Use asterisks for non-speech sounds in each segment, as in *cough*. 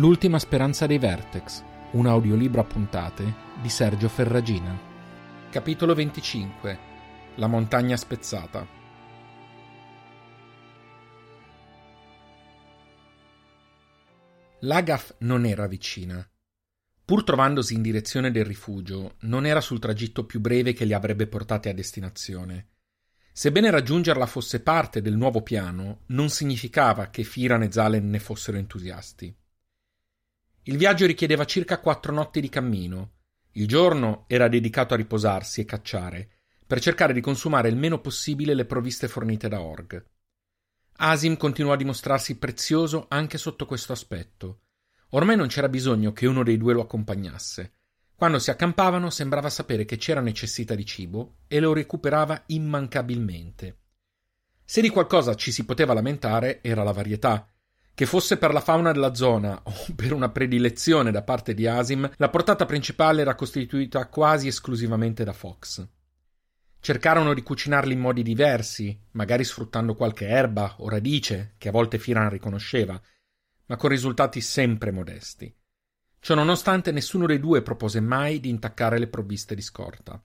L'ultima speranza dei Vertex, un audiolibro a puntate di Sergio Ferragina. Capitolo 25 La montagna spezzata. L'Agaf non era vicina. Pur trovandosi in direzione del rifugio, non era sul tragitto più breve che li avrebbe portati a destinazione. Sebbene raggiungerla fosse parte del nuovo piano, non significava che Firan e Zalen ne fossero entusiasti. Il viaggio richiedeva circa quattro notti di cammino. Il giorno era dedicato a riposarsi e cacciare, per cercare di consumare il meno possibile le provviste fornite da Org. Asim continuò a dimostrarsi prezioso anche sotto questo aspetto. Ormai non c'era bisogno che uno dei due lo accompagnasse. Quando si accampavano sembrava sapere che c'era necessità di cibo e lo recuperava immancabilmente. Se di qualcosa ci si poteva lamentare era la varietà. Che fosse per la fauna della zona o *laughs* per una predilezione da parte di Asim, la portata principale era costituita quasi esclusivamente da Fox. Cercarono di cucinarli in modi diversi, magari sfruttando qualche erba o radice che a volte Firan riconosceva, ma con risultati sempre modesti. Ciononostante nessuno dei due propose mai di intaccare le provviste di scorta.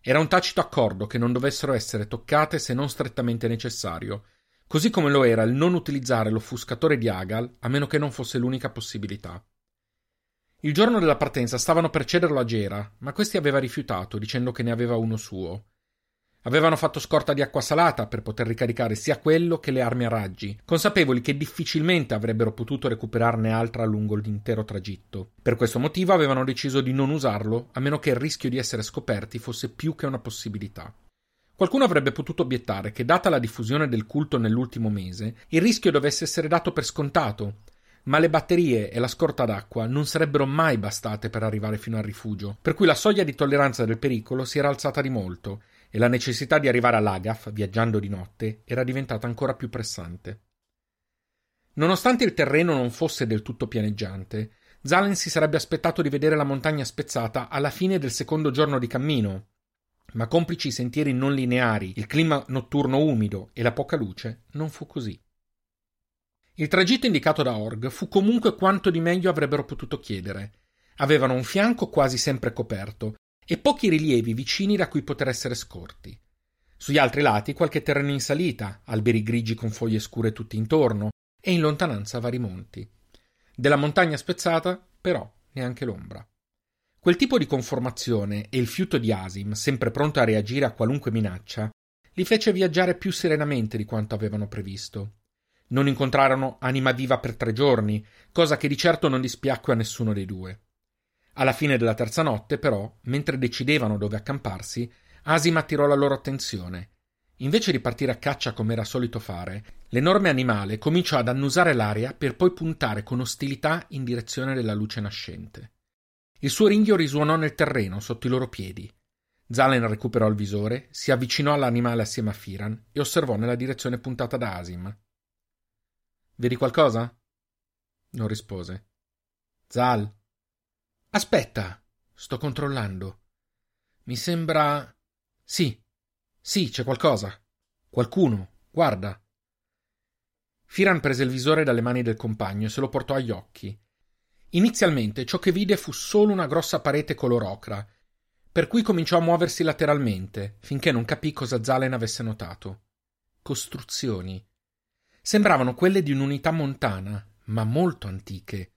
Era un tacito accordo che non dovessero essere toccate se non strettamente necessario, così come lo era il non utilizzare l'offuscatore di Agal a meno che non fosse l'unica possibilità. Il giorno della partenza stavano per cederlo a Gera, ma questi aveva rifiutato, dicendo che ne aveva uno suo. Avevano fatto scorta di acqua salata per poter ricaricare sia quello che le armi a raggi, consapevoli che difficilmente avrebbero potuto recuperarne altra lungo l'intero tragitto. Per questo motivo avevano deciso di non usarlo, a meno che il rischio di essere scoperti fosse più che una possibilità. Qualcuno avrebbe potuto obiettare che, data la diffusione del culto nell'ultimo mese, il rischio dovesse essere dato per scontato, ma le batterie e la scorta d'acqua non sarebbero mai bastate per arrivare fino al rifugio, per cui la soglia di tolleranza del pericolo si era alzata di molto e la necessità di arrivare all'Agaf, viaggiando di notte, era diventata ancora più pressante. Nonostante il terreno non fosse del tutto pianeggiante, Zalen si sarebbe aspettato di vedere la montagna spezzata alla fine del secondo giorno di cammino, ma complici i sentieri non lineari, il clima notturno umido e la poca luce, non fu così. Il tragitto indicato da Org fu comunque quanto di meglio avrebbero potuto chiedere. Avevano un fianco quasi sempre coperto e pochi rilievi vicini da cui poter essere scorti. Sugli altri lati qualche terreno in salita, alberi grigi con foglie scure tutti intorno, e in lontananza vari monti. Della montagna spezzata, però, neanche l'ombra. Quel tipo di conformazione e il fiuto di Asim, sempre pronto a reagire a qualunque minaccia, li fece viaggiare più serenamente di quanto avevano previsto. Non incontrarono anima viva per tre giorni, cosa che di certo non dispiacque a nessuno dei due. Alla fine della terza notte, però, mentre decidevano dove accamparsi, Asim attirò la loro attenzione. Invece di partire a caccia come era solito fare, l'enorme animale cominciò ad annusare l'aria per poi puntare con ostilità in direzione della luce nascente. Il suo ringhio risuonò nel terreno sotto i loro piedi. Zalen recuperò il visore, si avvicinò all'animale assieme a Firan e osservò nella direzione puntata da Asim. Vedi qualcosa? Non rispose. Zal, Aspetta, sto controllando. Mi sembra. Sì, sì, c'è qualcosa. Qualcuno, guarda. Firan prese il visore dalle mani del compagno e se lo portò agli occhi. Inizialmente ciò che vide fu solo una grossa parete color ocra, per cui cominciò a muoversi lateralmente, finché non capì cosa Zalen avesse notato. Costruzioni. Sembravano quelle di un'unità montana, ma molto antiche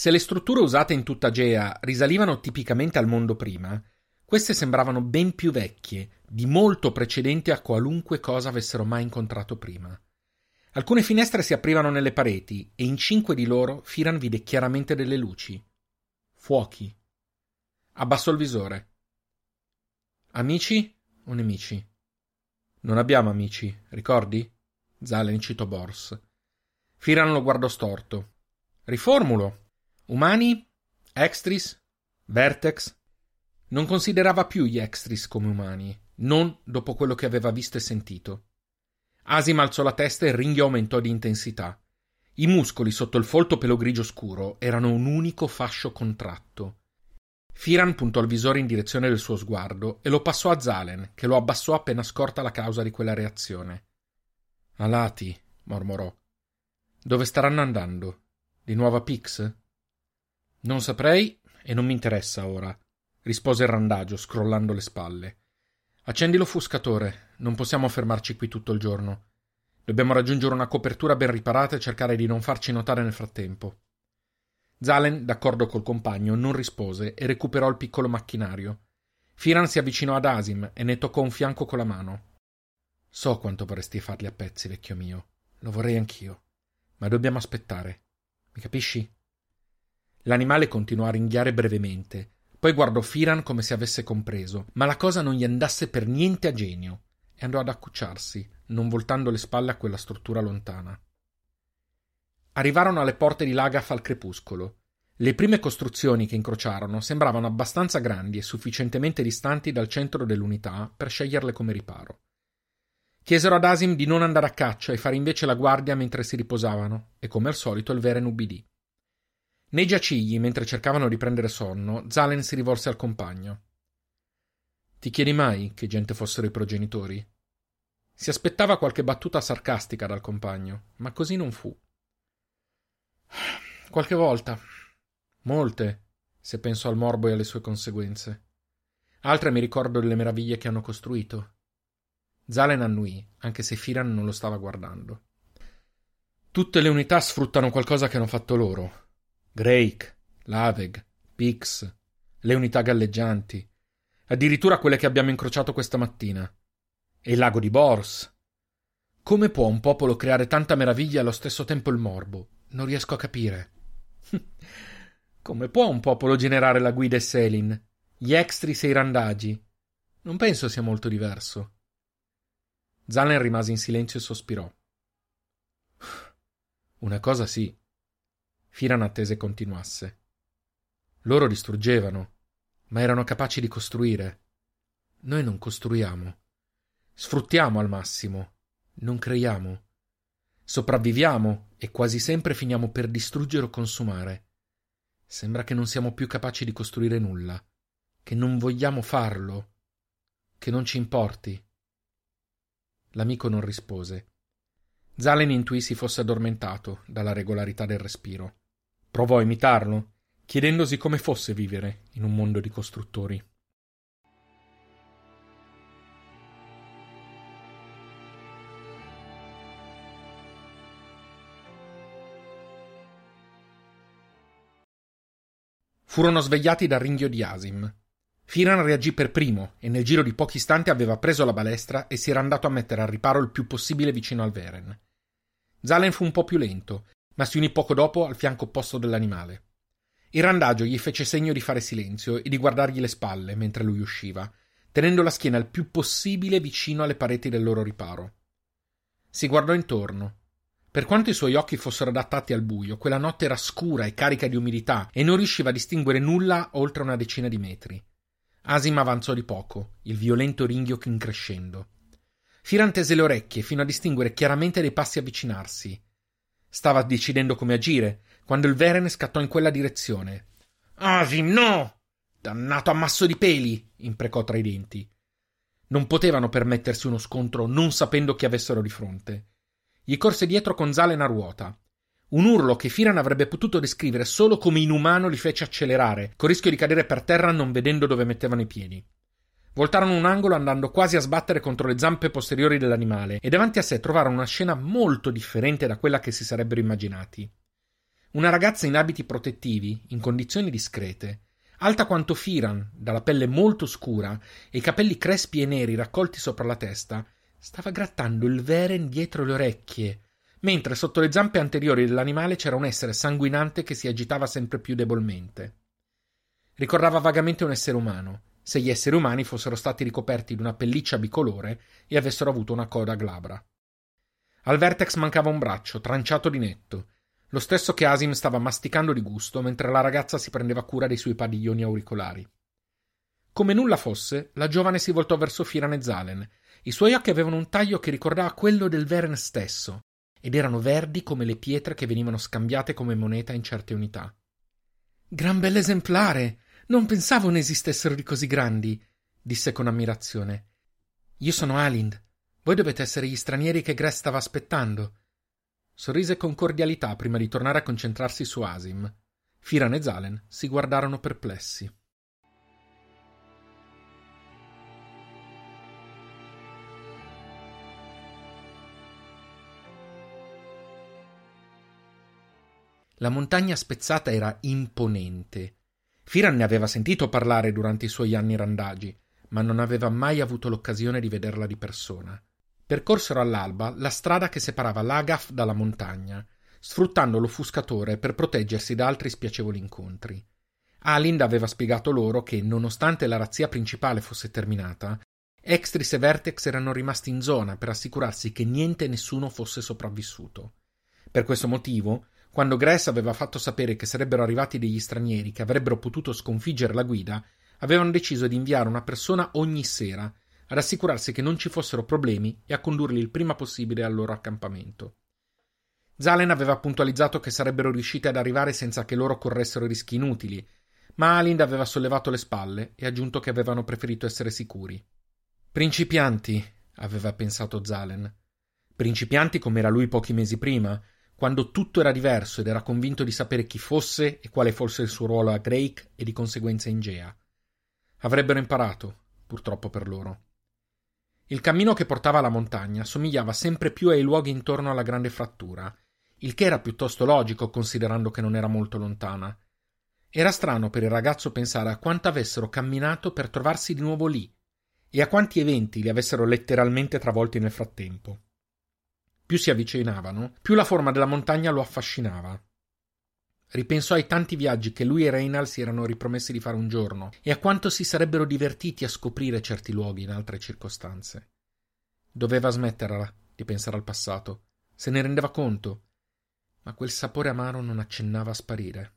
se le strutture usate in tutta Gea risalivano tipicamente al mondo prima, queste sembravano ben più vecchie, di molto precedenti a qualunque cosa avessero mai incontrato prima. Alcune finestre si aprivano nelle pareti e in cinque di loro Firan vide chiaramente delle luci. Fuochi. Abbassò il visore. Amici o nemici? Non abbiamo amici, ricordi? Zalen citò Bors. Firan lo guardò storto. Riformulo. Umani? Extris? Vertex? Non considerava più gli Extris come umani, non dopo quello che aveva visto e sentito. Asim alzò la testa e il ringhio aumentò di intensità. I muscoli sotto il folto pelo grigio scuro erano un unico fascio contratto. Firan puntò il visore in direzione del suo sguardo e lo passò a Zalen, che lo abbassò appena scorta la causa di quella reazione. Alati, mormorò. Dove staranno andando? Di nuova Pix? Non saprei e non mi interessa ora, rispose il randagio, scrollando le spalle. Accendi l'offuscatore, non possiamo fermarci qui tutto il giorno. Dobbiamo raggiungere una copertura ben riparata e cercare di non farci notare nel frattempo. Zalen, d'accordo col compagno, non rispose e recuperò il piccolo macchinario. Firan si avvicinò ad Asim e ne toccò un fianco con la mano. So quanto vorresti farli a pezzi, vecchio mio. Lo vorrei anch'io. Ma dobbiamo aspettare. Mi capisci? L'animale continuò a ringhiare brevemente. Poi guardò Firan come se avesse compreso, ma la cosa non gli andasse per niente a genio, e andò ad accucciarsi, non voltando le spalle a quella struttura lontana. Arrivarono alle porte di Lagaf al crepuscolo. Le prime costruzioni che incrociarono sembravano abbastanza grandi e sufficientemente distanti dal centro dell'unità per sceglierle come riparo. Chiesero ad Asim di non andare a caccia e fare invece la guardia mentre si riposavano, e come al solito il Veren ubbidì. Nei giacigli, mentre cercavano di prendere sonno, Zalen si rivolse al compagno. Ti chiedi mai che gente fossero i progenitori? Si aspettava qualche battuta sarcastica dal compagno, ma così non fu. Qualche volta. Molte, se penso al morbo e alle sue conseguenze. Altre mi ricordo delle meraviglie che hanno costruito. Zalen annui, anche se Firan non lo stava guardando. Tutte le unità sfruttano qualcosa che hanno fatto loro. Drake, Laveg, Pix, le unità galleggianti, addirittura quelle che abbiamo incrociato questa mattina. E il lago di Bors. Come può un popolo creare tanta meraviglia e allo stesso tempo il morbo? Non riesco a capire. *laughs* Come può un popolo generare la guida e Selin, gli extris e i randagi? Non penso sia molto diverso. Zalen rimase in silenzio e sospirò. *sighs* Una cosa sì. Firan attese continuasse. Loro distruggevano, ma erano capaci di costruire. Noi non costruiamo. Sfruttiamo al massimo, non creiamo. Sopravviviamo e quasi sempre finiamo per distruggere o consumare. Sembra che non siamo più capaci di costruire nulla, che non vogliamo farlo, che non ci importi. L'amico non rispose. Zalen intuì si fosse addormentato dalla regolarità del respiro. Provò a imitarlo, chiedendosi come fosse vivere in un mondo di costruttori. Furono svegliati dal ringhio di Asim. Firan reagì per primo e nel giro di pochi istanti aveva preso la balestra e si era andato a mettere al riparo il più possibile vicino al Veren. Zalen fu un po' più lento, ma si unì poco dopo al fianco opposto dell'animale. Il randagio gli fece segno di fare silenzio e di guardargli le spalle mentre lui usciva, tenendo la schiena il più possibile vicino alle pareti del loro riparo. Si guardò intorno. Per quanto i suoi occhi fossero adattati al buio, quella notte era scura e carica di umidità e non riusciva a distinguere nulla oltre una decina di metri. Asim avanzò di poco, il violento ringhio increscendo. Firan tese le orecchie fino a distinguere chiaramente dei passi avvicinarsi. Stava decidendo come agire, quando il Veren scattò in quella direzione. Asim, no! Dannato ammasso di peli! imprecò tra i denti. Non potevano permettersi uno scontro non sapendo chi avessero di fronte. Gli corse dietro con Zalen a ruota. Un urlo che Firan avrebbe potuto descrivere solo come inumano li fece accelerare, con rischio di cadere per terra non vedendo dove mettevano i piedi. Voltarono un angolo andando quasi a sbattere contro le zampe posteriori dell'animale e davanti a sé trovarono una scena molto differente da quella che si sarebbero immaginati. Una ragazza in abiti protettivi, in condizioni discrete, alta quanto Firan, dalla pelle molto scura e i capelli crespi e neri raccolti sopra la testa, stava grattando il veren dietro le orecchie, mentre sotto le zampe anteriori dell'animale c'era un essere sanguinante che si agitava sempre più debolmente. Ricordava vagamente un essere umano, se gli esseri umani fossero stati ricoperti di una pelliccia bicolore e avessero avuto una coda glabra. Al vertex mancava un braccio, tranciato di netto, lo stesso che Asim stava masticando di gusto mentre la ragazza si prendeva cura dei suoi padiglioni auricolari. Come nulla fosse, la giovane si voltò verso Firan e Zalen. I suoi occhi avevano un taglio che ricordava quello del Veren stesso, ed erano verdi come le pietre che venivano scambiate come moneta in certe unità. Gran bell'esemplare! Non pensavo ne esistessero di così grandi, disse con ammirazione. Io sono Alind. Voi dovete essere gli stranieri che Gress stava aspettando. Sorrise con cordialità prima di tornare a concentrarsi su Asim. Firan e Zalen si guardarono perplessi. La montagna spezzata era imponente. Firan ne aveva sentito parlare durante i suoi anni randagi, ma non aveva mai avuto l'occasione di vederla di persona. Percorsero all'alba la strada che separava l'Agaf dalla montagna, sfruttando l'offuscatore per proteggersi da altri spiacevoli incontri. Alind aveva spiegato loro che, nonostante la razzia principale fosse terminata, Extris e Vertex erano rimasti in zona per assicurarsi che niente e nessuno fosse sopravvissuto. Per questo motivo, quando Gress aveva fatto sapere che sarebbero arrivati degli stranieri che avrebbero potuto sconfiggere la guida, avevano deciso di inviare una persona ogni sera ad assicurarsi che non ci fossero problemi e a condurli il prima possibile al loro accampamento. Zalen aveva puntualizzato che sarebbero riusciti ad arrivare senza che loro corressero rischi inutili, ma Alind aveva sollevato le spalle e aggiunto che avevano preferito essere sicuri. Principianti, aveva pensato Zalen. Principianti come era lui pochi mesi prima, quando tutto era diverso ed era convinto di sapere chi fosse e quale fosse il suo ruolo a Drake e di conseguenza in Gea. Avrebbero imparato, purtroppo per loro. Il cammino che portava alla montagna somigliava sempre più ai luoghi intorno alla grande frattura, il che era piuttosto logico considerando che non era molto lontana. Era strano per il ragazzo pensare a quanto avessero camminato per trovarsi di nuovo lì e a quanti eventi li avessero letteralmente travolti nel frattempo. Più si avvicinavano, più la forma della montagna lo affascinava. Ripensò ai tanti viaggi che lui e Reynald si erano ripromessi di fare un giorno e a quanto si sarebbero divertiti a scoprire certi luoghi in altre circostanze. Doveva smetterla di pensare al passato. Se ne rendeva conto. Ma quel sapore amaro non accennava a sparire.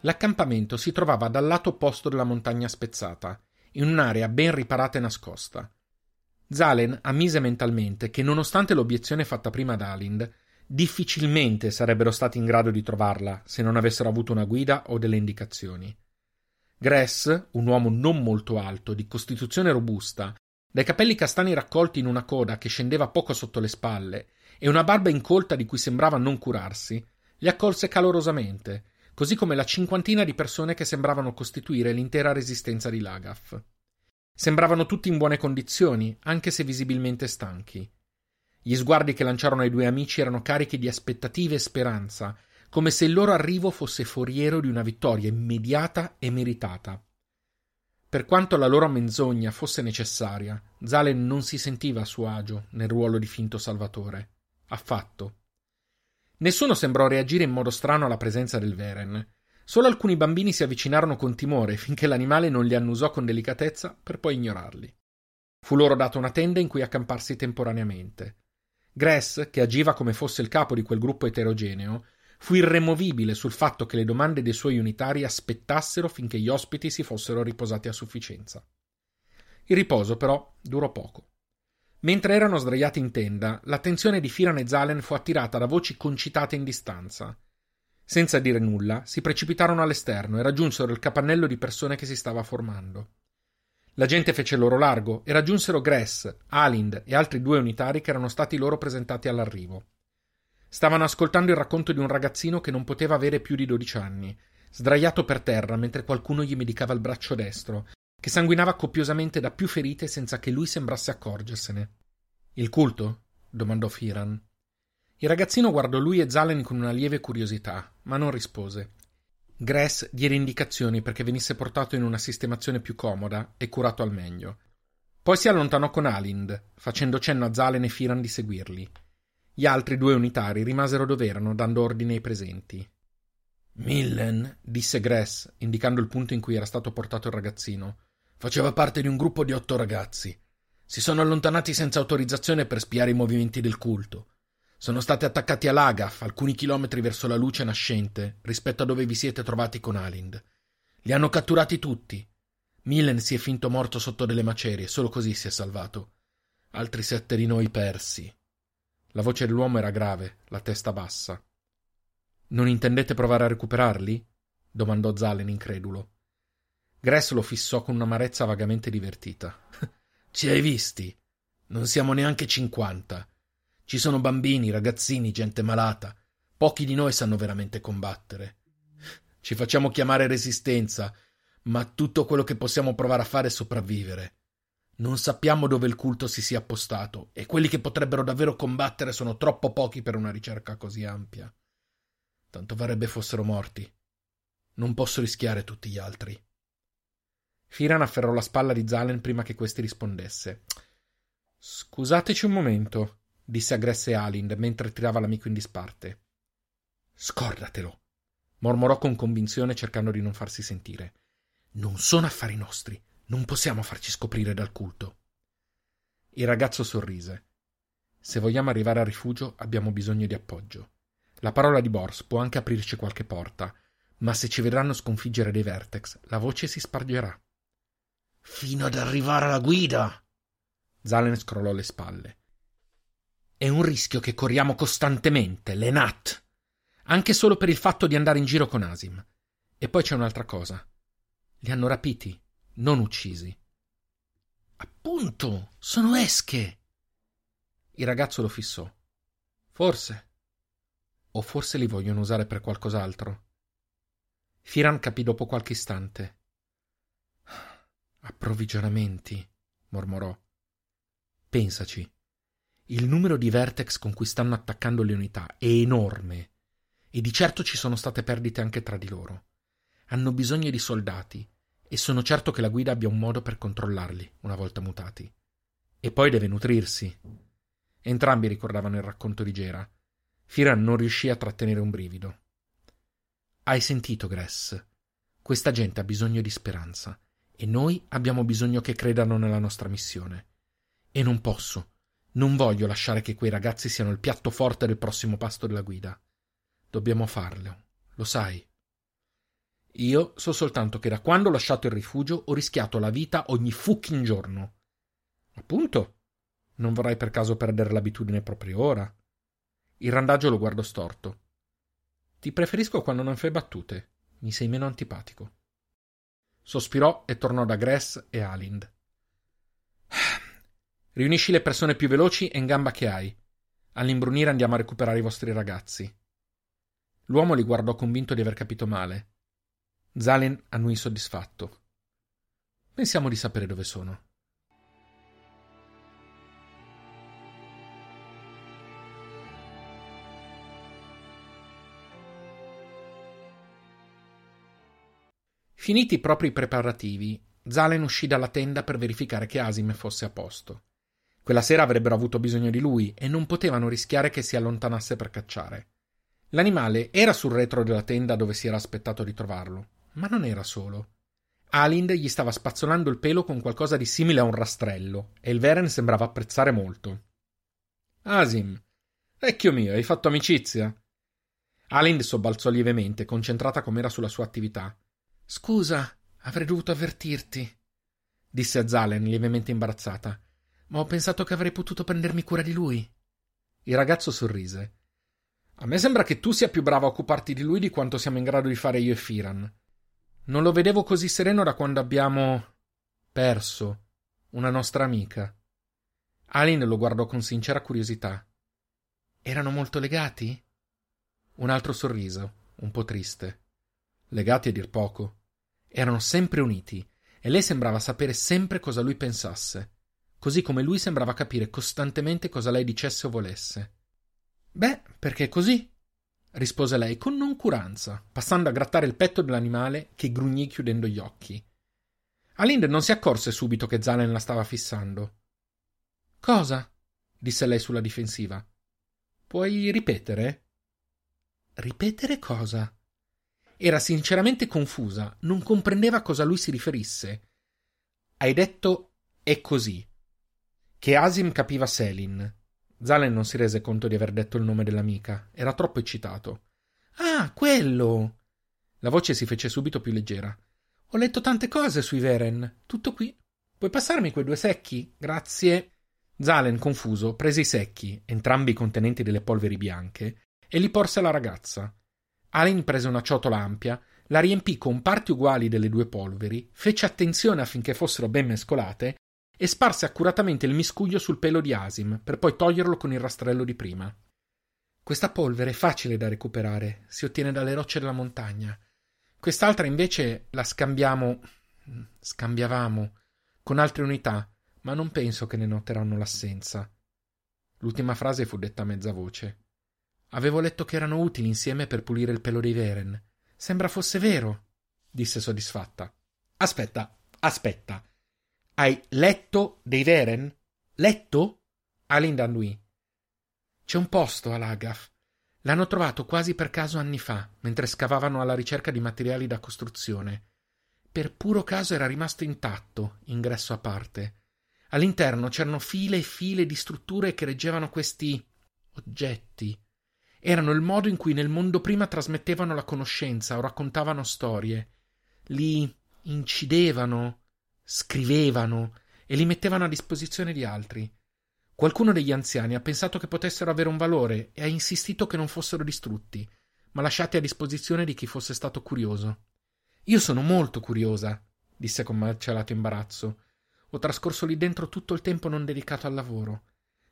L'accampamento si trovava dal lato opposto della montagna spezzata, in un'area ben riparata e nascosta. Zalen ammise mentalmente che, nonostante l'obiezione fatta prima ad Alind, difficilmente sarebbero stati in grado di trovarla se non avessero avuto una guida o delle indicazioni. Gress, un uomo non molto alto, di costituzione robusta, dai capelli castani raccolti in una coda che scendeva poco sotto le spalle e una barba incolta di cui sembrava non curarsi, li accolse calorosamente così come la cinquantina di persone che sembravano costituire l'intera resistenza di Lagaf. Sembravano tutti in buone condizioni, anche se visibilmente stanchi. Gli sguardi che lanciarono ai due amici erano carichi di aspettative e speranza, come se il loro arrivo fosse foriero di una vittoria immediata e meritata. Per quanto la loro menzogna fosse necessaria, Zalen non si sentiva a suo agio nel ruolo di finto salvatore. Affatto. Nessuno sembrò reagire in modo strano alla presenza del Veren. Solo alcuni bambini si avvicinarono con timore *laughs* finché l'animale non li annusò con delicatezza per poi ignorarli. Fu loro data una tenda in cui accamparsi temporaneamente. Gress, che agiva come fosse il capo di quel gruppo eterogeneo, fu irremovibile sul fatto che le domande dei suoi unitari aspettassero finché gli ospiti si fossero riposati a sufficienza. Il riposo, però, durò poco. Mentre erano sdraiati in tenda, l'attenzione di Firan e Zalen fu attirata da voci concitate in distanza. Senza dire nulla, si precipitarono all'esterno e raggiunsero il capannello di persone che si stava formando. La gente fece loro largo e raggiunsero Gress, Alind e altri due unitari che erano stati loro presentati all'arrivo. Stavano ascoltando il racconto di un ragazzino che non poteva avere più di dodici anni, sdraiato per terra mentre qualcuno gli medicava il braccio destro che sanguinava copiosamente da più ferite senza che lui sembrasse accorgersene. Il culto? domandò Firan. Il ragazzino guardò lui e Zalen con una lieve curiosità, ma non rispose. Gress diede indicazioni perché venisse portato in una sistemazione più comoda e curato al meglio. Poi si allontanò con Alind, facendo cenno a Zalen e Firan di seguirli. Gli altri due unitari rimasero dove erano, dando ordine ai presenti. Millen, disse Gress, indicando il punto in cui era stato portato il ragazzino. Faceva parte di un gruppo di otto ragazzi. Si sono allontanati senza autorizzazione per spiare i movimenti del culto. Sono stati attaccati a Lagaf, alcuni chilometri verso la luce nascente, rispetto a dove vi siete trovati con Alind. Li hanno catturati tutti. Millen si è finto morto sotto delle macerie, solo così si è salvato. Altri sette di noi persi. La voce dell'uomo era grave, la testa bassa. Non intendete provare a recuperarli? domandò Zalen incredulo. Gress lo fissò con un'amarezza vagamente divertita. *laughs* Ci hai visti? Non siamo neanche cinquanta. Ci sono bambini, ragazzini, gente malata. Pochi di noi sanno veramente combattere. Ci facciamo chiamare resistenza, ma tutto quello che possiamo provare a fare è sopravvivere. Non sappiamo dove il culto si sia appostato e quelli che potrebbero davvero combattere sono troppo pochi per una ricerca così ampia. Tanto varrebbe fossero morti. Non posso rischiare tutti gli altri. Firan afferrò la spalla di Zalen prima che questi rispondesse. Scusateci un momento, disse aggresse Alind mentre tirava l'amico in disparte. Scordatelo, mormorò con convinzione cercando di non farsi sentire. Non sono affari nostri. Non possiamo farci scoprire dal culto. Il ragazzo sorrise. Se vogliamo arrivare al rifugio abbiamo bisogno di appoggio. La parola di Bors può anche aprirci qualche porta, ma se ci vedranno sconfiggere dei Vertex, la voce si spargerà. Fino ad arrivare alla guida. Zalen scrollò le spalle. È un rischio che corriamo costantemente, Lenat. Anche solo per il fatto di andare in giro con Asim. E poi c'è un'altra cosa. Li hanno rapiti non uccisi. Appunto, sono esche. Il ragazzo lo fissò. Forse. O forse li vogliono usare per qualcos'altro. Firan capì dopo qualche istante. Approvvigionamenti, mormorò. Pensaci. Il numero di vertex con cui stanno attaccando le unità è enorme e di certo ci sono state perdite anche tra di loro. Hanno bisogno di soldati e sono certo che la guida abbia un modo per controllarli una volta mutati. E poi deve nutrirsi. Entrambi ricordavano il racconto di Gera. Firan non riuscì a trattenere un brivido. Hai sentito, Gress? Questa gente ha bisogno di speranza e noi abbiamo bisogno che credano nella nostra missione. E non posso, non voglio lasciare che quei ragazzi siano il piatto forte del prossimo pasto della guida. Dobbiamo farlo, lo sai. Io so soltanto che da quando ho lasciato il rifugio ho rischiato la vita ogni fucking giorno. Appunto. Non vorrai per caso perdere l'abitudine proprio ora. Il randaggio lo guardò storto. Ti preferisco quando non fai battute. Mi sei meno antipatico. Sospirò e tornò da Gress e Alind. Riunisci le persone più veloci e in gamba che hai. All'imbrunire andiamo a recuperare i vostri ragazzi. L'uomo li guardò convinto di aver capito male. Zalin annui soddisfatto. Pensiamo di sapere dove sono. Finiti i propri preparativi, Zalen uscì dalla tenda per verificare che Asim fosse a posto. Quella sera avrebbero avuto bisogno di lui e non potevano rischiare che si allontanasse per cacciare. L'animale era sul retro della tenda dove si era aspettato di trovarlo, ma non era solo. Alind gli stava spazzolando il pelo con qualcosa di simile a un rastrello, e il Veren sembrava apprezzare molto. Asim, vecchio mio, hai fatto amicizia? Alind sobbalzò lievemente, concentrata com'era sulla sua attività. Scusa, avrei dovuto avvertirti, disse a Zalen, lievemente imbarazzata, ma ho pensato che avrei potuto prendermi cura di lui. Il ragazzo sorrise. A me sembra che tu sia più bravo a occuparti di lui di quanto siamo in grado di fare io e Firan. Non lo vedevo così sereno da quando abbiamo perso una nostra amica. Alin lo guardò con sincera curiosità. Erano molto legati? Un altro sorriso, un po' triste. Legati a dir poco. Erano sempre uniti, e lei sembrava sapere sempre cosa lui pensasse, così come lui sembrava capire costantemente cosa lei dicesse o volesse. Beh, perché così? rispose lei con noncuranza, passando a grattare il petto dell'animale che grugnì chiudendo gli occhi. Alind non si accorse subito che Zalen la stava fissando. Cosa? disse lei sulla difensiva. Puoi ripetere? Ripetere cosa? Era sinceramente confusa, non comprendeva a cosa lui si riferisse. Hai detto è così. Che Asim capiva Selin, Zalen non si rese conto di aver detto il nome dell'amica. Era troppo eccitato. Ah, quello! La voce si fece subito più leggera. Ho letto tante cose sui Veren. Tutto qui. Puoi passarmi quei due secchi? Grazie. Zalen, confuso, prese i secchi, entrambi contenenti delle polveri bianche, e li porse alla ragazza. Alin prese una ciotola ampia, la riempì con parti uguali delle due polveri, fece attenzione affinché fossero ben mescolate e sparse accuratamente il miscuglio sul pelo di Asim per poi toglierlo con il rastrello di prima. Questa polvere è facile da recuperare, si ottiene dalle rocce della montagna. Quest'altra invece la scambiamo. scambiavamo con altre unità, ma non penso che ne noteranno l'assenza. L'ultima frase fu detta a mezza voce. Avevo letto che erano utili insieme per pulire il pelo dei Veren. Sembra fosse vero, disse soddisfatta. Aspetta, aspetta. Hai letto dei Veren? Letto? Alin annui. C'è un posto a Lagaf. L'hanno trovato quasi per caso anni fa, mentre scavavano alla ricerca di materiali da costruzione. Per puro caso era rimasto intatto, ingresso a parte. All'interno c'erano file e file di strutture che reggevano questi oggetti. Erano il modo in cui nel mondo prima trasmettevano la conoscenza o raccontavano storie. Li incidevano, scrivevano e li mettevano a disposizione di altri. Qualcuno degli anziani ha pensato che potessero avere un valore e ha insistito che non fossero distrutti, ma lasciati a disposizione di chi fosse stato curioso. Io sono molto curiosa, disse con malcelato imbarazzo. Ho trascorso lì dentro tutto il tempo non dedicato al lavoro.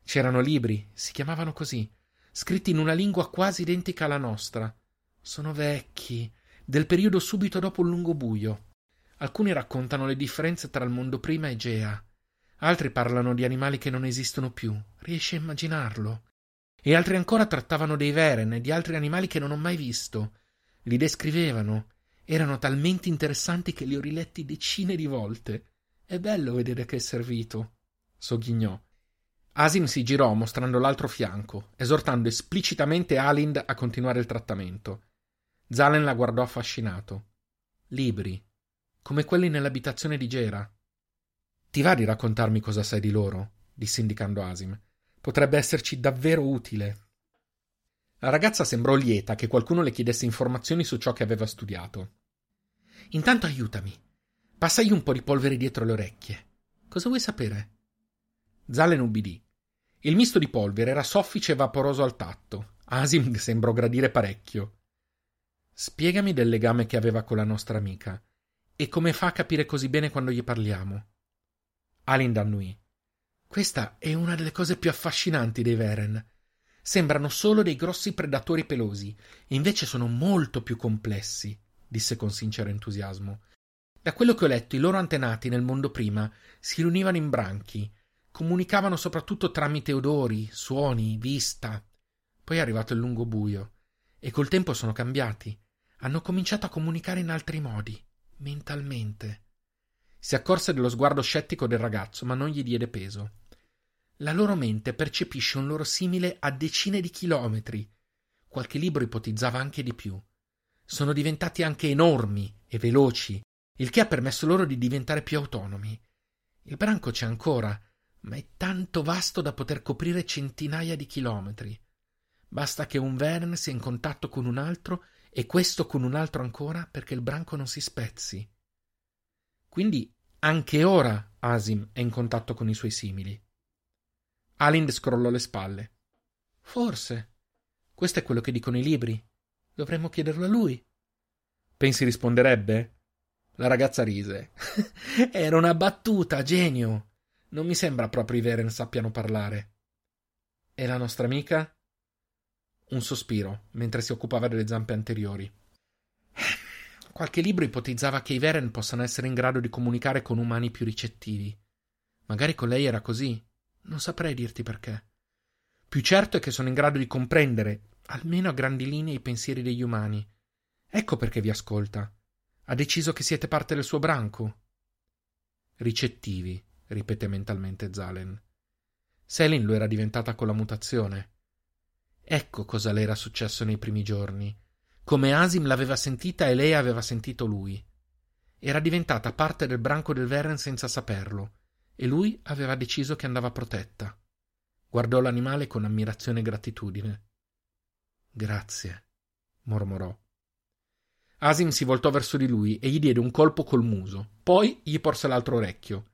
C'erano libri, si chiamavano così, scritti in una lingua quasi identica alla nostra. Sono vecchi, del periodo subito dopo il lungo buio. Alcuni raccontano le differenze tra il mondo prima e Gea. Altri parlano di animali che non esistono più. Riesci a immaginarlo? E altri ancora trattavano dei veren e di altri animali che non ho mai visto. Li descrivevano. Erano talmente interessanti che li ho riletti decine di volte. È bello vedere che è servito. Sogghignò. Asim si girò mostrando l'altro fianco, esortando esplicitamente Alind a continuare il trattamento. Zalen la guardò affascinato. Libri, come quelli nell'abitazione di Gera. Ti va di raccontarmi cosa sai di loro? disse indicando Asim. Potrebbe esserci davvero utile. La ragazza sembrò lieta che qualcuno le chiedesse informazioni su ciò che aveva studiato. Intanto aiutami. Passagli un po' di polvere dietro le orecchie. Cosa vuoi sapere? Zalen ubbidì. Il misto di polvere era soffice e vaporoso al tatto. Asim *laughs* sembrò gradire parecchio. Spiegami del legame che aveva con la nostra amica e come fa a capire così bene quando gli parliamo. Alin annui. Questa è una delle cose più affascinanti dei Veren. Sembrano solo dei grossi predatori pelosi, invece sono molto più complessi, disse con sincero entusiasmo. Da quello che ho letto, i loro antenati nel mondo prima si riunivano in branchi, Comunicavano soprattutto tramite odori, suoni, vista. Poi è arrivato il lungo buio e col tempo sono cambiati. Hanno cominciato a comunicare in altri modi, mentalmente. Si accorse dello sguardo scettico del ragazzo, ma non gli diede peso. La loro mente percepisce un loro simile a decine di chilometri. Qualche libro ipotizzava anche di più. Sono diventati anche enormi e veloci, il che ha permesso loro di diventare più autonomi. Il branco c'è ancora, ma è tanto vasto da poter coprire centinaia di chilometri. Basta che un Vern sia in contatto con un altro e questo con un altro ancora perché il branco non si spezzi. Quindi anche ora Asim è in contatto con i suoi simili. Alind scrollò le spalle. Forse. Questo è quello che dicono i libri. Dovremmo chiederlo a lui. Pensi risponderebbe? La ragazza rise. *laughs* Era una battuta, genio. Non mi sembra proprio i Veren sappiano parlare. E la nostra amica? Un sospiro, mentre si occupava delle zampe anteriori. Qualche libro ipotizzava che i Veren possano essere in grado di comunicare con umani più ricettivi. Magari con lei era così. Non saprei dirti perché. Più certo è che sono in grado di comprendere, almeno a grandi linee, i pensieri degli umani. Ecco perché vi ascolta. Ha deciso che siete parte del suo branco. Ricettivi, ripeté mentalmente Zalen. Selin lo era diventata con la mutazione. Ecco cosa le era successo nei primi giorni. Come Asim l'aveva sentita e lei aveva sentito lui. Era diventata parte del branco del Veren senza saperlo, e lui aveva deciso che andava protetta. Guardò l'animale con ammirazione e gratitudine. Grazie, mormorò. Asim si voltò verso di lui e gli diede un colpo col muso. Poi gli porse l'altro orecchio.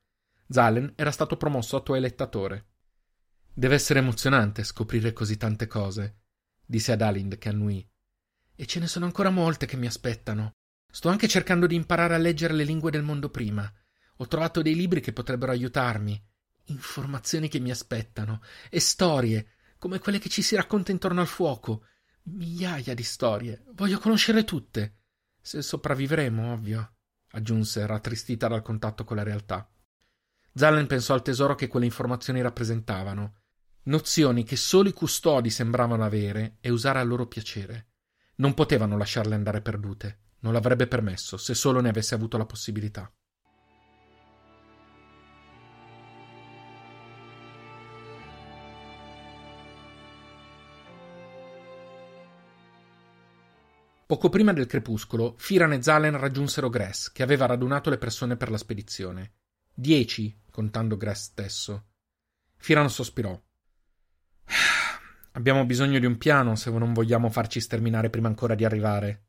Zalen era stato promosso a toelettatore. Deve essere emozionante scoprire così tante cose, disse ad Alind che annuì. E ce ne sono ancora molte che mi aspettano. Sto anche cercando di imparare a leggere le lingue del mondo prima. Ho trovato dei libri che potrebbero aiutarmi, informazioni che mi aspettano, e storie, come quelle che ci si racconta intorno al fuoco. Migliaia di storie. Voglio conoscerle tutte. Se sopravvivremo, ovvio, aggiunse, rattristita dal contatto con la realtà. Zalen pensò al tesoro che quelle informazioni rappresentavano, nozioni che solo i custodi sembravano avere e usare a loro piacere. Non potevano lasciarle andare perdute, non l'avrebbe permesso se solo ne avesse avuto la possibilità. Poco prima del crepuscolo, Firan e Zalen raggiunsero Gress, che aveva radunato le persone per la spedizione. Dieci, contando Gress stesso. Firan sospirò. *sighs* Abbiamo bisogno di un piano se non vogliamo farci sterminare prima ancora di arrivare.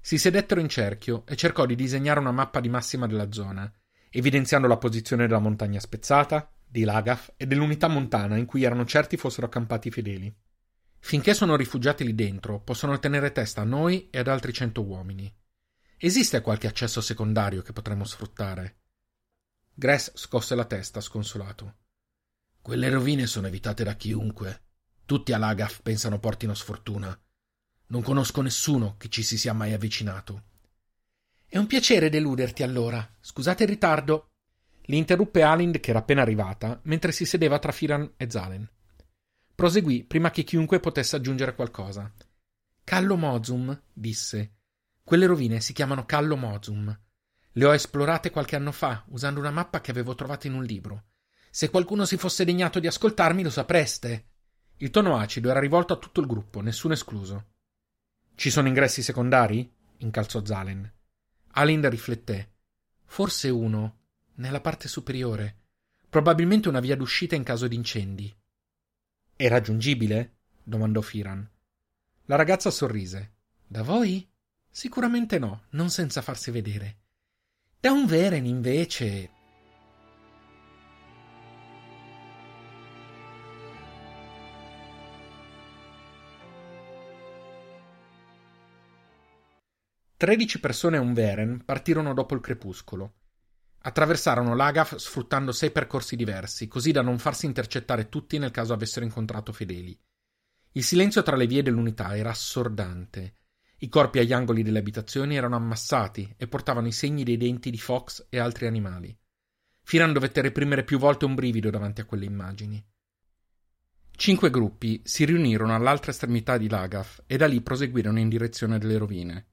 Si sedettero in cerchio e cercò di disegnare una mappa di massima della zona, evidenziando la posizione della montagna spezzata, di Lagaf e dell'unità montana in cui erano certi fossero accampati i fedeli. Finché sono rifugiati lì dentro, possono tenere testa a noi e ad altri cento uomini. Esiste qualche accesso secondario che potremmo sfruttare? Gress scosse la testa, sconsolato. Quelle rovine sono evitate da chiunque. Tutti a Lagaf pensano portino sfortuna. Non conosco nessuno che ci si sia mai avvicinato. È un piacere deluderti allora. Scusate il ritardo. Li interruppe Alind, che era appena arrivata, mentre si sedeva tra Firan e Zalen. Proseguì prima che chiunque potesse aggiungere qualcosa. Callo Mozum, disse. Quelle rovine si chiamano Callo Mozum. Le ho esplorate qualche anno fa, usando una mappa che avevo trovato in un libro. Se qualcuno si fosse degnato di ascoltarmi, lo sapreste. Il tono acido era rivolto a tutto il gruppo, nessuno escluso. Ci sono ingressi secondari? incalzò Zalen. Alind rifletté. Forse uno, nella parte superiore. Probabilmente una via d'uscita in caso di incendi. È raggiungibile? domandò Firan. La ragazza sorrise. Da voi? Sicuramente no, non senza farsi vedere. Da un Veren, invece. Tredici persone a un Veren partirono dopo il crepuscolo. Attraversarono l'Agaf sfruttando sei percorsi diversi, così da non farsi intercettare tutti nel caso avessero incontrato fedeli. Il silenzio tra le vie dell'unità era assordante. I corpi agli angoli delle abitazioni erano ammassati e portavano i segni dei denti di Fox e altri animali. Firan dovette reprimere più volte un brivido davanti a quelle immagini. Cinque gruppi si riunirono all'altra estremità di Lagaf e da lì proseguirono in direzione delle rovine.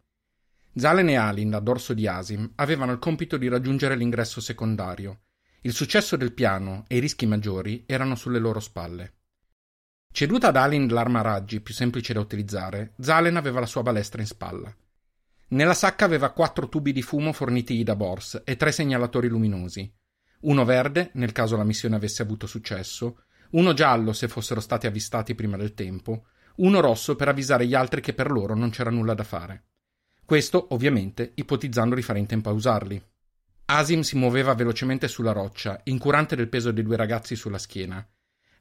Zalen e Alin, a dorso di Asim, avevano il compito di raggiungere l'ingresso secondario. Il successo del piano e i rischi maggiori erano sulle loro spalle. Ceduta ad Alin l'arma a raggi più semplice da utilizzare, Zalen aveva la sua balestra in spalla. Nella sacca aveva quattro tubi di fumo fornitigli da Bors e tre segnalatori luminosi. Uno verde, nel caso la missione avesse avuto successo, uno giallo se fossero stati avvistati prima del tempo, uno rosso per avvisare gli altri che per loro non c'era nulla da fare. Questo, ovviamente, ipotizzando di fare in tempo a usarli. Asim si muoveva velocemente sulla roccia, incurante del peso dei due ragazzi sulla schiena.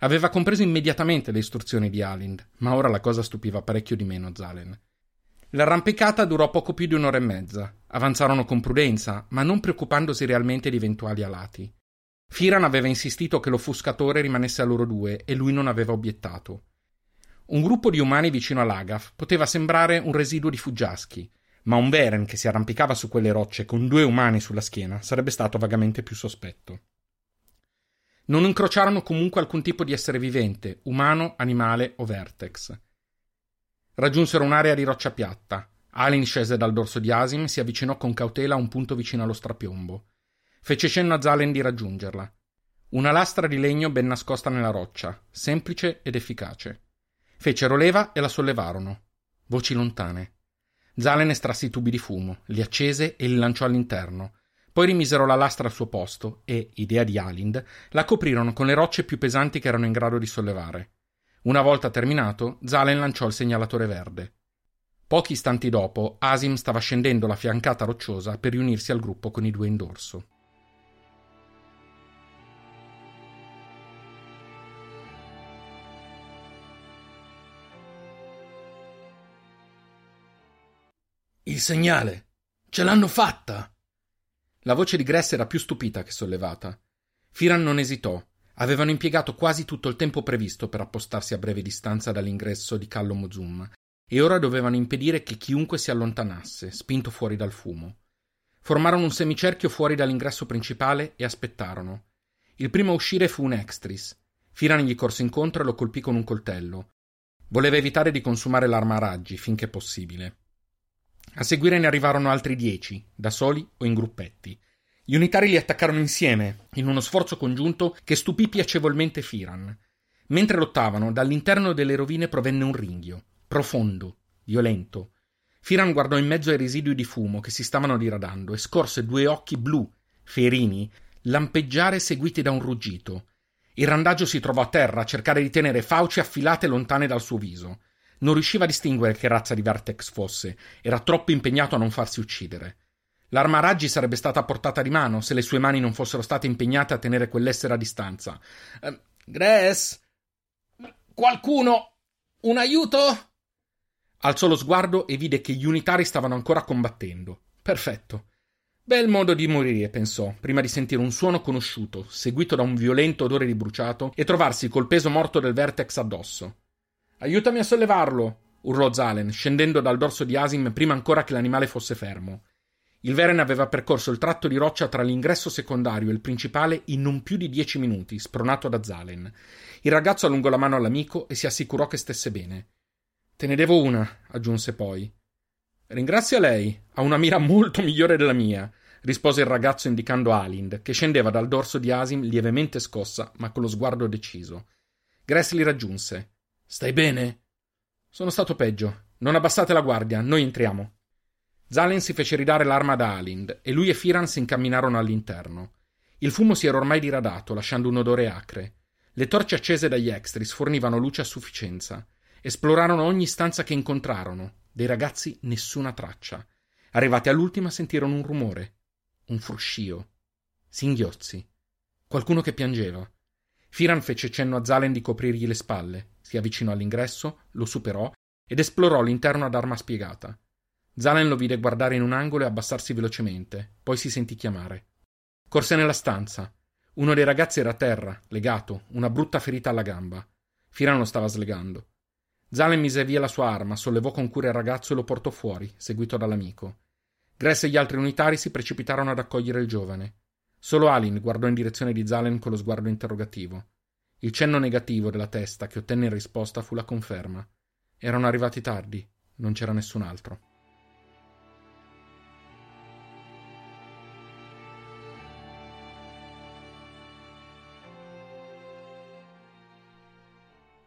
Aveva compreso immediatamente le istruzioni di Alind, ma ora la cosa stupiva parecchio di meno Zalen. L'arrampicata durò poco più di un'ora e mezza. Avanzarono con prudenza, ma non preoccupandosi realmente di eventuali alati. Firan aveva insistito che l'offuscatore rimanesse a loro due e lui non aveva obiettato. Un gruppo di umani vicino all'Agaf poteva sembrare un residuo di fuggiaschi, ma un Veren che si arrampicava su quelle rocce con due umani sulla schiena sarebbe stato vagamente più sospetto. Non incrociarono comunque alcun tipo di essere vivente, umano, animale o vertex. Raggiunsero un'area di roccia piatta. Alin scese dal dorso di Asim e si avvicinò con cautela a un punto vicino allo strapiombo. Fece cenno a Zalen di raggiungerla. Una lastra di legno ben nascosta nella roccia, semplice ed efficace. Fecero leva e la sollevarono. Voci lontane. Zalen estrasse i tubi di fumo, li accese e li lanciò all'interno. Poi rimisero la lastra al suo posto e, idea di Alind, la coprirono con le rocce più pesanti che erano in grado di sollevare. Una volta terminato, Zalen lanciò il segnalatore verde. Pochi istanti dopo, Asim stava scendendo la fiancata rocciosa per riunirsi al gruppo con i due in dorso. Il segnale! Ce l'hanno fatta! La voce di Gress era più stupita che sollevata. Firan non esitò. Avevano impiegato quasi tutto il tempo previsto per appostarsi a breve distanza dall'ingresso di Callo Mozum e ora dovevano impedire che chiunque si allontanasse, spinto fuori dal fumo. Formarono un semicerchio fuori dall'ingresso principale e aspettarono. Il primo a uscire fu un extris. Firan gli corse incontro e lo colpì con un coltello. Voleva evitare di consumare l'arma a raggi finché possibile. A seguire ne arrivarono altri dieci, da soli o in gruppetti. Gli unitari li attaccarono insieme, in uno sforzo congiunto che stupì piacevolmente Firan. Mentre lottavano, dall'interno delle rovine provenne un ringhio, profondo, violento. Firan guardò in mezzo ai residui di fumo che si stavano diradando e scorse due occhi blu, ferini, lampeggiare seguiti da un ruggito. Il randaggio si trovò a terra a cercare di tenere fauci affilate lontane dal suo viso. Non riusciva a distinguere che razza di Vertex fosse, era troppo impegnato a non farsi uccidere. L'arma a raggi sarebbe stata a portata di mano se le sue mani non fossero state impegnate a tenere quell'essere a distanza. Uh, Grace? Qualcuno? Un aiuto? Alzò lo sguardo e vide che gli unitari stavano ancora combattendo. Perfetto. Bel modo di morire, pensò, prima di sentire un suono conosciuto, seguito da un violento odore di bruciato, e trovarsi col peso morto del Vertex addosso. Aiutami a sollevarlo, urlò Zalen, scendendo dal dorso di Asim prima ancora che l'animale fosse fermo. Il Veren aveva percorso il tratto di roccia tra l'ingresso secondario e il principale in non più di dieci minuti, spronato da Zalen. Il ragazzo allungò la mano all'amico e si assicurò che stesse bene. Te ne devo una, aggiunse poi. Ringrazia lei, ha una mira molto migliore della mia, rispose il ragazzo indicando Alind, che scendeva dal dorso di Asim lievemente scossa, ma con lo sguardo deciso. Gress li raggiunse. Stai bene? Sono stato peggio. Non abbassate la guardia, noi entriamo. Zalen si fece ridare l'arma da Alind e lui e Firan si incamminarono all'interno. Il fumo si era ormai diradato, lasciando un odore acre. Le torce accese dagli extris fornivano luce a sufficienza. Esplorarono ogni stanza che incontrarono. Dei ragazzi nessuna traccia. Arrivati all'ultima sentirono un rumore. Un fruscio. Singhiozzi. Qualcuno che piangeva. Firan fece cenno a Zalen di coprirgli le spalle si avvicinò all'ingresso, lo superò ed esplorò l'interno ad arma spiegata. Zalen lo vide guardare in un angolo e abbassarsi velocemente, poi si sentì chiamare. Corse nella stanza. Uno dei ragazzi era a terra, legato, una brutta ferita alla gamba. Firan lo stava slegando. Zalen mise via la sua arma, sollevò con cura il ragazzo e lo portò fuori, seguito dall'amico. Gress e gli altri unitari si precipitarono ad accogliere il giovane. Solo Alin guardò in direzione di Zalen con lo sguardo interrogativo. Il cenno negativo della testa che ottenne in risposta fu la conferma. Erano arrivati tardi, non c'era nessun altro.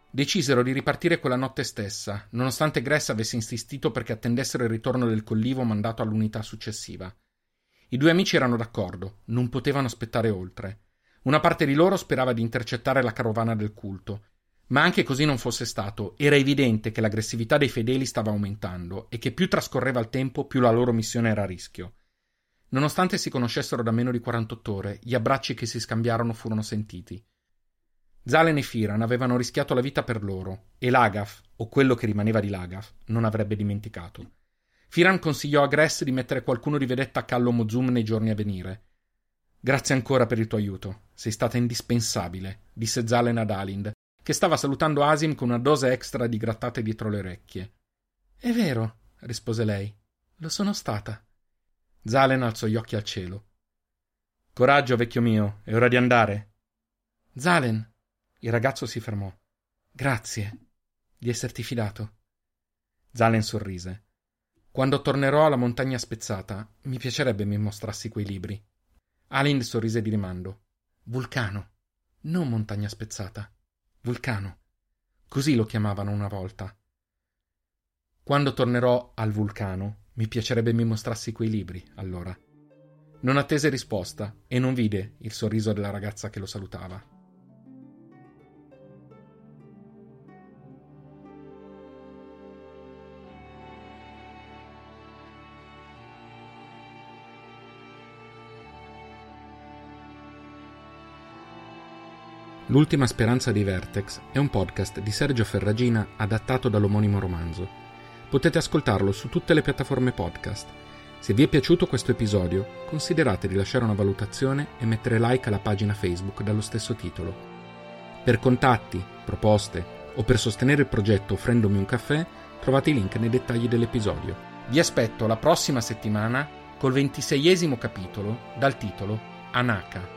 Decisero di ripartire quella notte stessa, nonostante Gress avesse insistito perché attendessero il ritorno del collivo mandato all'unità successiva. I due amici erano d'accordo, non potevano aspettare oltre. Una parte di loro sperava di intercettare la carovana del culto, ma anche così non fosse stato, era evidente che l'aggressività dei fedeli stava aumentando e che più trascorreva il tempo, più la loro missione era a rischio. Nonostante si conoscessero da meno di 48 ore, gli abbracci che si scambiarono furono sentiti. Zalen e Firan avevano rischiato la vita per loro, e l'Agaf, o quello che rimaneva di l'Agaf, non avrebbe dimenticato. Firan consigliò a Gress di mettere qualcuno di vedetta a Callo Mozum nei giorni a venire. Grazie ancora per il tuo aiuto. Sei stata indispensabile, disse Zalen ad Alind, che stava salutando Asim con una dose extra di grattate dietro le orecchie. È vero, rispose lei. Lo sono stata. Zalen alzò gli occhi al cielo. Coraggio, vecchio mio, è ora di andare. Zalen. Il ragazzo si fermò. Grazie di esserti fidato. Zalen sorrise. Quando tornerò alla montagna spezzata, mi piacerebbe mi mostrassi quei libri. Alind sorrise di rimando. Vulcano. Non montagna spezzata. Vulcano. Così lo chiamavano una volta. Quando tornerò al vulcano, mi piacerebbe mi mostrassi quei libri, allora. Non attese risposta e non vide il sorriso della ragazza che lo salutava. L'ultima speranza di Vertex è un podcast di Sergio Ferragina adattato dall'omonimo romanzo. Potete ascoltarlo su tutte le piattaforme podcast. Se vi è piaciuto questo episodio, considerate di lasciare una valutazione e mettere like alla pagina Facebook dallo stesso titolo. Per contatti, proposte o per sostenere il progetto offrendomi un caffè, trovate i link nei dettagli dell'episodio. Vi aspetto la prossima settimana col ventiseiesimo capitolo dal titolo Anaka.